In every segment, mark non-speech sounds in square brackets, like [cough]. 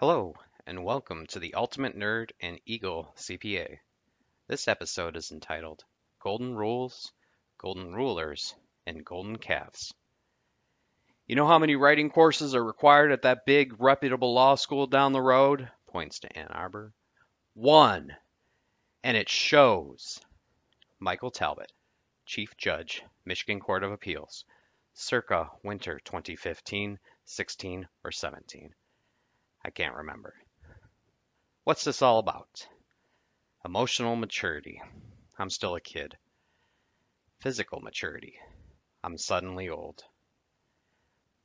Hello, and welcome to the Ultimate Nerd and Eagle CPA. This episode is entitled Golden Rules, Golden Rulers, and Golden Calves. You know how many writing courses are required at that big, reputable law school down the road? Points to Ann Arbor. One. And it shows. Michael Talbot, Chief Judge, Michigan Court of Appeals, circa winter 2015, 16, or 17. I can't remember. What's this all about? Emotional maturity. I'm still a kid. Physical maturity. I'm suddenly old.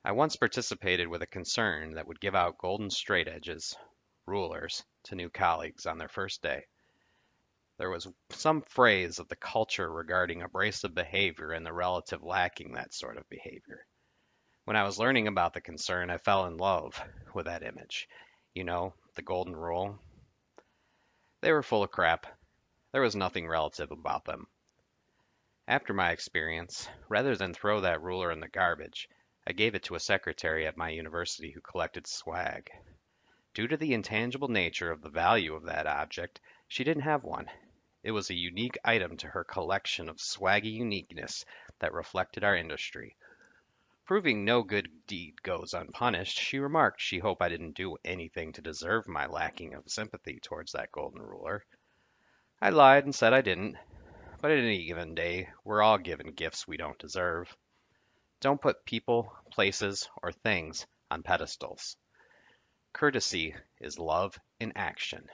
I once participated with a concern that would give out golden straight edges, rulers, to new colleagues on their first day. There was some phrase of the culture regarding abrasive behavior and the relative lacking that sort of behavior. When I was learning about the concern, I fell in love with that image. You know, the golden rule. They were full of crap. There was nothing relative about them. After my experience, rather than throw that ruler in the garbage, I gave it to a secretary at my university who collected swag. Due to the intangible nature of the value of that object, she didn't have one. It was a unique item to her collection of swaggy uniqueness that reflected our industry. Proving no good deed goes unpunished, she remarked she hoped I didn't do anything to deserve my lacking of sympathy towards that golden ruler. I lied and said I didn't, but at any given day, we're all given gifts we don't deserve. Don't put people, places, or things on pedestals. Courtesy is love in action.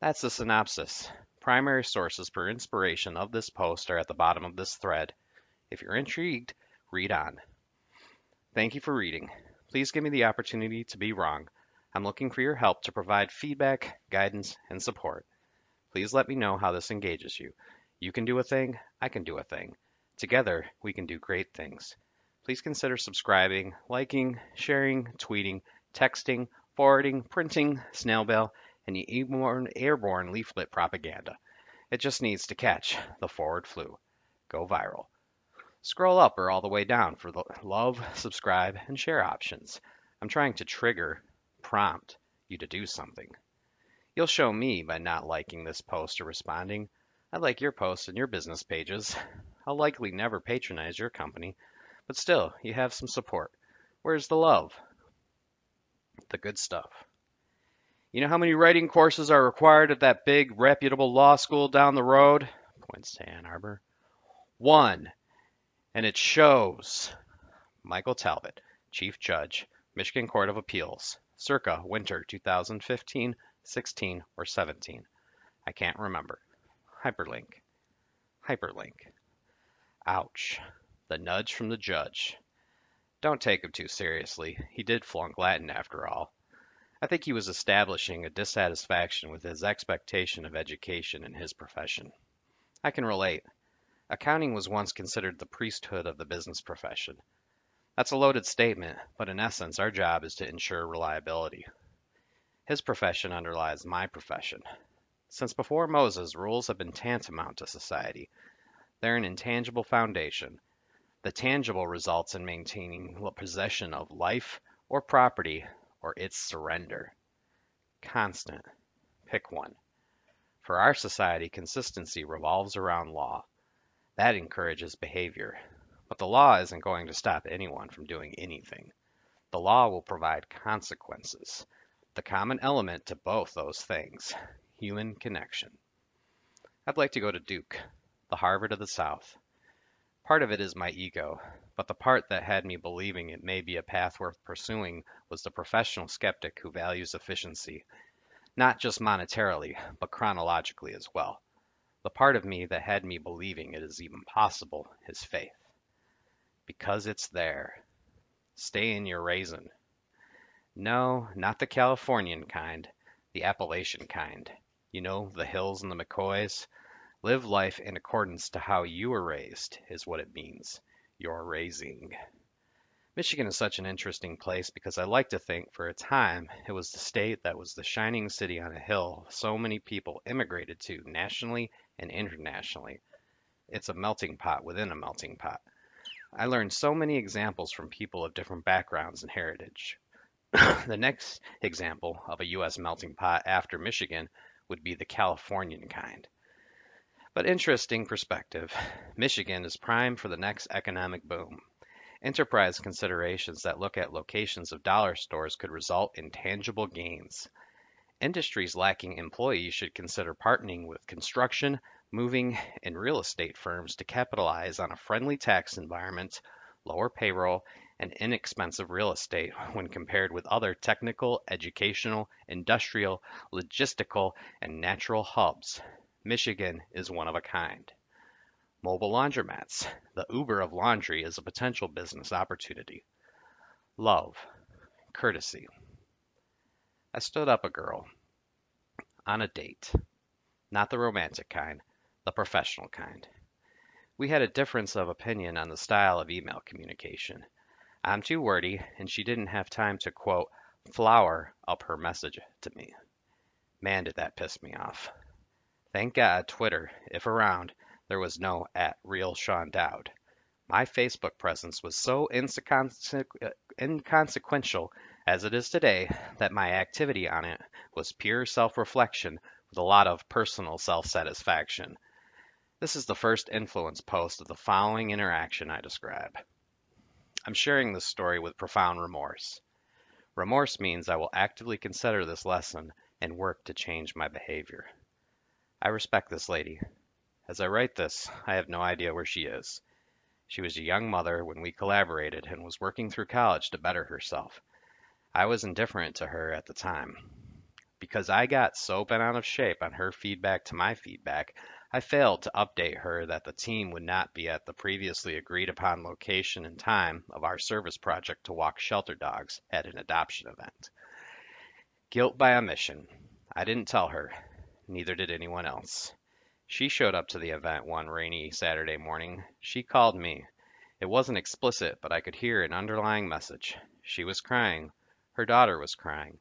That's the synopsis. Primary sources for inspiration of this post are at the bottom of this thread. If you're intrigued, read on. Thank you for reading. Please give me the opportunity to be wrong. I'm looking for your help to provide feedback, guidance, and support. Please let me know how this engages you. You can do a thing, I can do a thing. Together, we can do great things. Please consider subscribing, liking, sharing, tweeting, texting, forwarding, printing, snail mail, and airborne, airborne leaflet propaganda. It just needs to catch the forward flu. Go viral. Scroll up or all the way down for the love, subscribe, and share options. I'm trying to trigger, prompt you to do something. You'll show me by not liking this post or responding. I like your posts and your business pages. I'll likely never patronize your company, but still, you have some support. Where's the love? The good stuff. You know how many writing courses are required at that big, reputable law school down the road? Points to Ann Arbor. One. And it shows. Michael Talbot, Chief Judge, Michigan Court of Appeals, circa winter 2015, 16, or 17. I can't remember. Hyperlink. Hyperlink. Ouch. The nudge from the judge. Don't take him too seriously. He did flunk Latin after all. I think he was establishing a dissatisfaction with his expectation of education in his profession. I can relate. Accounting was once considered the priesthood of the business profession. That's a loaded statement, but in essence, our job is to ensure reliability. His profession underlies my profession. Since before Moses, rules have been tantamount to society. They're an intangible foundation. The tangible results in maintaining possession of life or property or its surrender. Constant. Pick one. For our society, consistency revolves around law. That encourages behavior. But the law isn't going to stop anyone from doing anything. The law will provide consequences. The common element to both those things human connection. I'd like to go to Duke, the Harvard of the South. Part of it is my ego, but the part that had me believing it may be a path worth pursuing was the professional skeptic who values efficiency, not just monetarily, but chronologically as well. The part of me that had me believing it is even possible is faith. Because it's there. Stay in your raisin. No, not the Californian kind, the Appalachian kind. You know, the hills and the McCoys. Live life in accordance to how you were raised, is what it means. You're raising. Michigan is such an interesting place because I like to think for a time it was the state that was the shining city on a hill so many people immigrated to nationally and internationally. It's a melting pot within a melting pot. I learned so many examples from people of different backgrounds and heritage. [coughs] the next example of a U.S. melting pot after Michigan would be the Californian kind. But interesting perspective. Michigan is prime for the next economic boom. Enterprise considerations that look at locations of dollar stores could result in tangible gains. Industries lacking employees should consider partnering with construction, moving, and real estate firms to capitalize on a friendly tax environment, lower payroll, and inexpensive real estate when compared with other technical, educational, industrial, logistical, and natural hubs. Michigan is one of a kind. Mobile laundromats. The Uber of laundry is a potential business opportunity. Love. Courtesy. I stood up a girl on a date. Not the romantic kind, the professional kind. We had a difference of opinion on the style of email communication. I'm too wordy, and she didn't have time to, quote, flower up her message to me. Man, did that piss me off. Thank God Twitter, if around, there was no at real Sean Dowd. My Facebook presence was so inconsequential as it is today that my activity on it was pure self reflection with a lot of personal self satisfaction. This is the first influence post of the following interaction I describe. I'm sharing this story with profound remorse. Remorse means I will actively consider this lesson and work to change my behavior. I respect this lady. As I write this, I have no idea where she is. She was a young mother when we collaborated and was working through college to better herself. I was indifferent to her at the time. Because I got so bent out of shape on her feedback to my feedback, I failed to update her that the team would not be at the previously agreed upon location and time of our service project to walk shelter dogs at an adoption event. Guilt by omission. I didn't tell her. Neither did anyone else. She showed up to the event one rainy Saturday morning. She called me. It wasn't explicit, but I could hear an underlying message. She was crying. Her daughter was crying.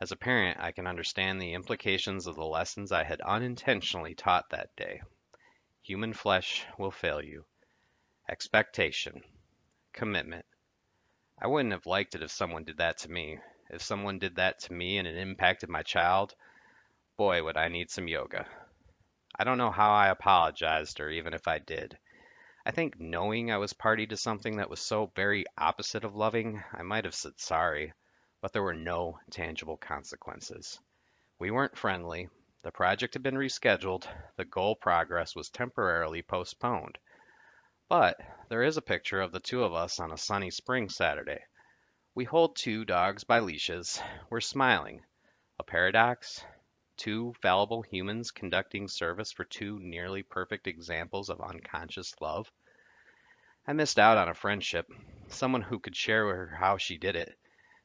As a parent, I can understand the implications of the lessons I had unintentionally taught that day. Human flesh will fail you. Expectation. Commitment. I wouldn't have liked it if someone did that to me. If someone did that to me and it impacted my child, boy, would I need some yoga. I don't know how I apologized or even if I did. I think knowing I was party to something that was so very opposite of loving, I might have said sorry but there were no tangible consequences. We weren't friendly. The project had been rescheduled. The goal progress was temporarily postponed. But there is a picture of the two of us on a sunny spring Saturday. We hold two dogs by leashes. We're smiling. A paradox? Two fallible humans conducting service for two nearly perfect examples of unconscious love? I missed out on a friendship, someone who could share with her how she did it,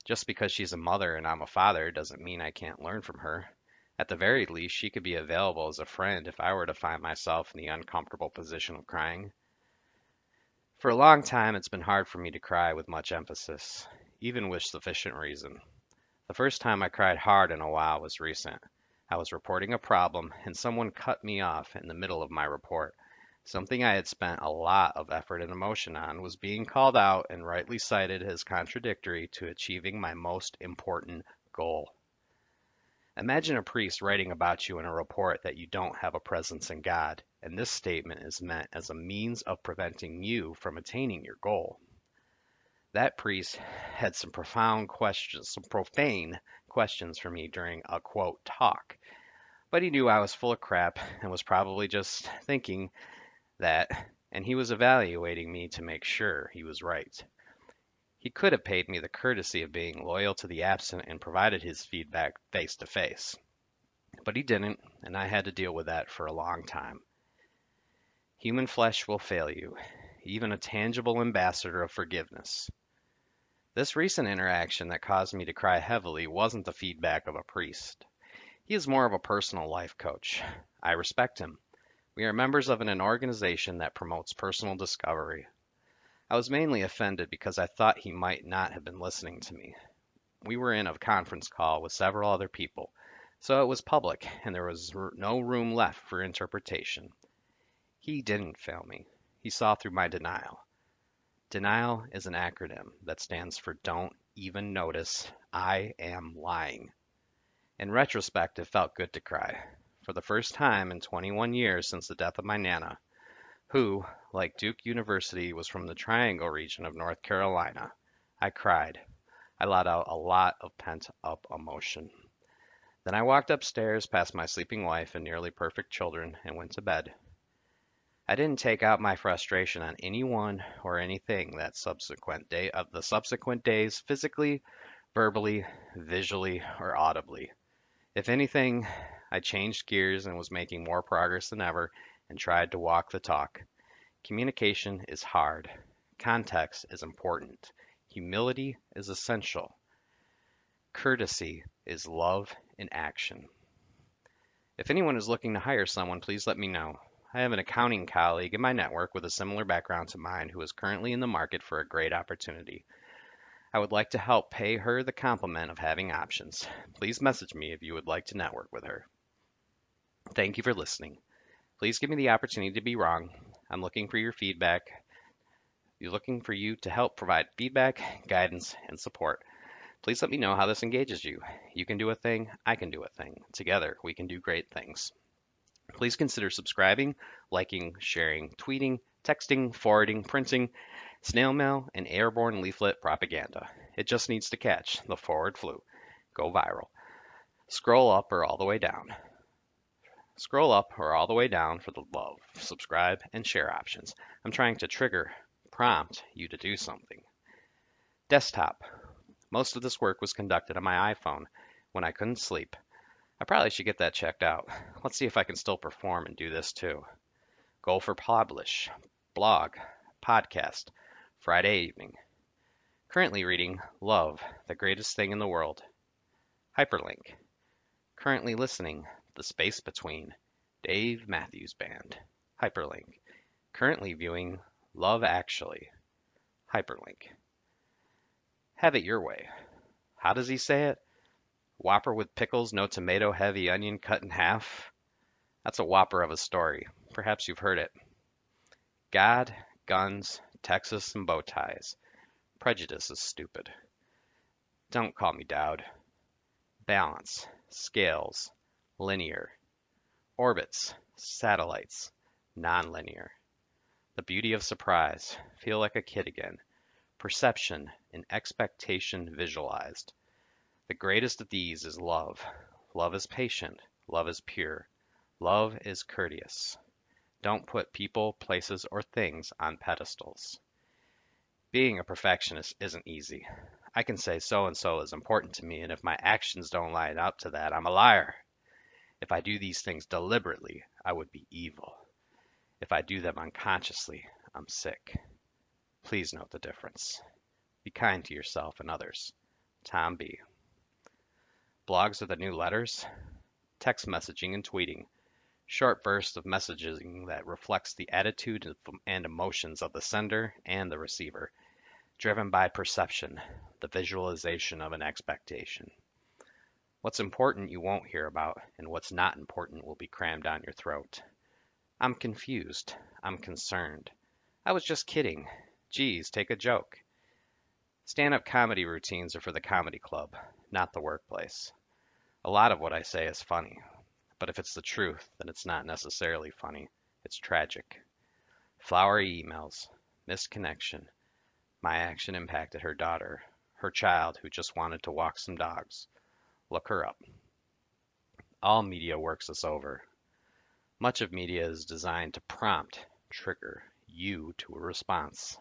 just because she's a mother and I'm a father doesn't mean I can't learn from her. At the very least, she could be available as a friend if I were to find myself in the uncomfortable position of crying. For a long time, it's been hard for me to cry with much emphasis, even with sufficient reason. The first time I cried hard in a while was recent. I was reporting a problem, and someone cut me off in the middle of my report. Something I had spent a lot of effort and emotion on was being called out and rightly cited as contradictory to achieving my most important goal. Imagine a priest writing about you in a report that you don't have a presence in God, and this statement is meant as a means of preventing you from attaining your goal. That priest had some profound questions, some profane questions for me during a quote talk, but he knew I was full of crap [laughs] and was probably just thinking that, and he was evaluating me to make sure he was right. He could have paid me the courtesy of being loyal to the absent and provided his feedback face to face. But he didn't, and I had to deal with that for a long time. Human flesh will fail you, even a tangible ambassador of forgiveness. This recent interaction that caused me to cry heavily wasn't the feedback of a priest. He is more of a personal life coach. I respect him. We are members of an organization that promotes personal discovery. I was mainly offended because I thought he might not have been listening to me. We were in a conference call with several other people, so it was public and there was no room left for interpretation. He didn't fail me. He saw through my denial. Denial is an acronym that stands for Don't Even Notice I am lying. In retrospect, it felt good to cry. For the first time in 21 years since the death of my Nana, who, like Duke University, was from the Triangle region of North Carolina, I cried. I let out a lot of pent up emotion. Then I walked upstairs past my sleeping wife and nearly perfect children and went to bed. I didn't take out my frustration on anyone or anything that subsequent day of the subsequent days physically, verbally, visually, or audibly. If anything, I changed gears and was making more progress than ever and tried to walk the talk. Communication is hard. Context is important. Humility is essential. Courtesy is love in action. If anyone is looking to hire someone, please let me know. I have an accounting colleague in my network with a similar background to mine who is currently in the market for a great opportunity. I would like to help pay her the compliment of having options. Please message me if you would like to network with her. Thank you for listening. Please give me the opportunity to be wrong. I'm looking for your feedback. You're looking for you to help provide feedback, guidance, and support. Please let me know how this engages you. You can do a thing, I can do a thing. Together, we can do great things. Please consider subscribing, liking, sharing, tweeting, texting, forwarding, printing, snail mail, and airborne leaflet propaganda. It just needs to catch the forward flu. Go viral. Scroll up or all the way down. Scroll up or all the way down for the love, subscribe, and share options. I'm trying to trigger, prompt you to do something. Desktop. Most of this work was conducted on my iPhone when I couldn't sleep. I probably should get that checked out. [laughs] Let's see if I can still perform and do this too. Goal for publish, blog, podcast, Friday evening. Currently reading Love, the Greatest Thing in the World. Hyperlink. Currently listening The Space Between, Dave Matthews Band. Hyperlink. Currently viewing Love Actually. Hyperlink. Have it your way. How does he say it? Whopper with pickles, no tomato, heavy onion cut in half. That's a whopper of a story. Perhaps you've heard it. God, guns, Texas, and bow ties. Prejudice is stupid. Don't call me Dowd. Balance, scales, linear. Orbits, satellites, nonlinear. The beauty of surprise, feel like a kid again. Perception and expectation visualized. The greatest of these is love. Love is patient. Love is pure. Love is courteous. Don't put people, places, or things on pedestals. Being a perfectionist isn't easy. I can say so and so is important to me, and if my actions don't line up to that, I'm a liar. If I do these things deliberately, I would be evil. If I do them unconsciously, I'm sick. Please note the difference. Be kind to yourself and others. Tom B. Blogs are the new letters. Text messaging and tweeting. Short bursts of messaging that reflects the attitude and emotions of the sender and the receiver, driven by perception, the visualization of an expectation. What's important you won't hear about, and what's not important will be crammed down your throat. I'm confused. I'm concerned. I was just kidding. Geez, take a joke. Stand up comedy routines are for the comedy club, not the workplace. A lot of what I say is funny, but if it's the truth, then it's not necessarily funny. It's tragic. Flowery emails, missed connection. My action impacted her daughter, her child who just wanted to walk some dogs. Look her up. All media works us over. Much of media is designed to prompt, trigger you to a response.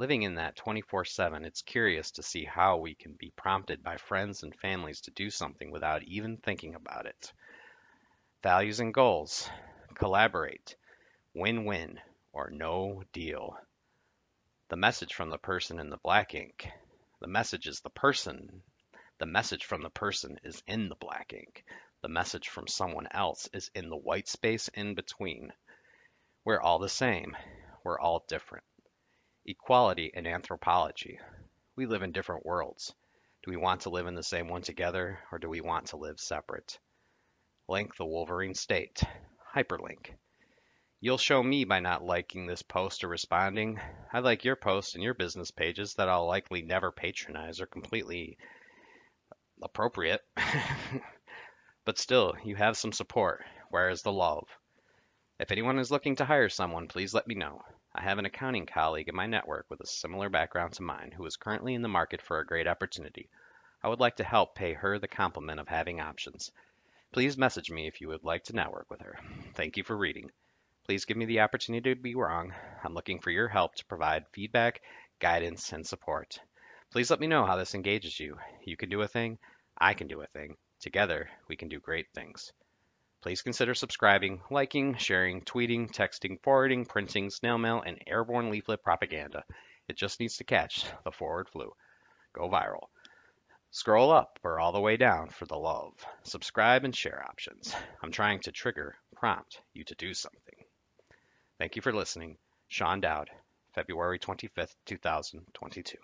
Living in that 24 7, it's curious to see how we can be prompted by friends and families to do something without even thinking about it. Values and goals collaborate, win win, or no deal. The message from the person in the black ink. The message is the person. The message from the person is in the black ink. The message from someone else is in the white space in between. We're all the same. We're all different. Equality in anthropology. We live in different worlds. Do we want to live in the same one together, or do we want to live separate? Link the Wolverine State. Hyperlink. You'll show me by not liking this post or responding. I like your posts and your business pages that I'll likely never patronize or completely appropriate. [laughs] but still, you have some support. Where is the love? If anyone is looking to hire someone, please let me know. I have an accounting colleague in my network with a similar background to mine who is currently in the market for a great opportunity. I would like to help pay her the compliment of having options. Please message me if you would like to network with her. Thank you for reading. Please give me the opportunity to be wrong. I'm looking for your help to provide feedback, guidance, and support. Please let me know how this engages you. You can do a thing, I can do a thing. Together, we can do great things. Please consider subscribing, liking, sharing, tweeting, texting, forwarding, printing, snail mail, and airborne leaflet propaganda. It just needs to catch the forward flu. Go viral. Scroll up or all the way down for the love, subscribe, and share options. I'm trying to trigger, prompt you to do something. Thank you for listening. Sean Dowd, February 25th, 2022.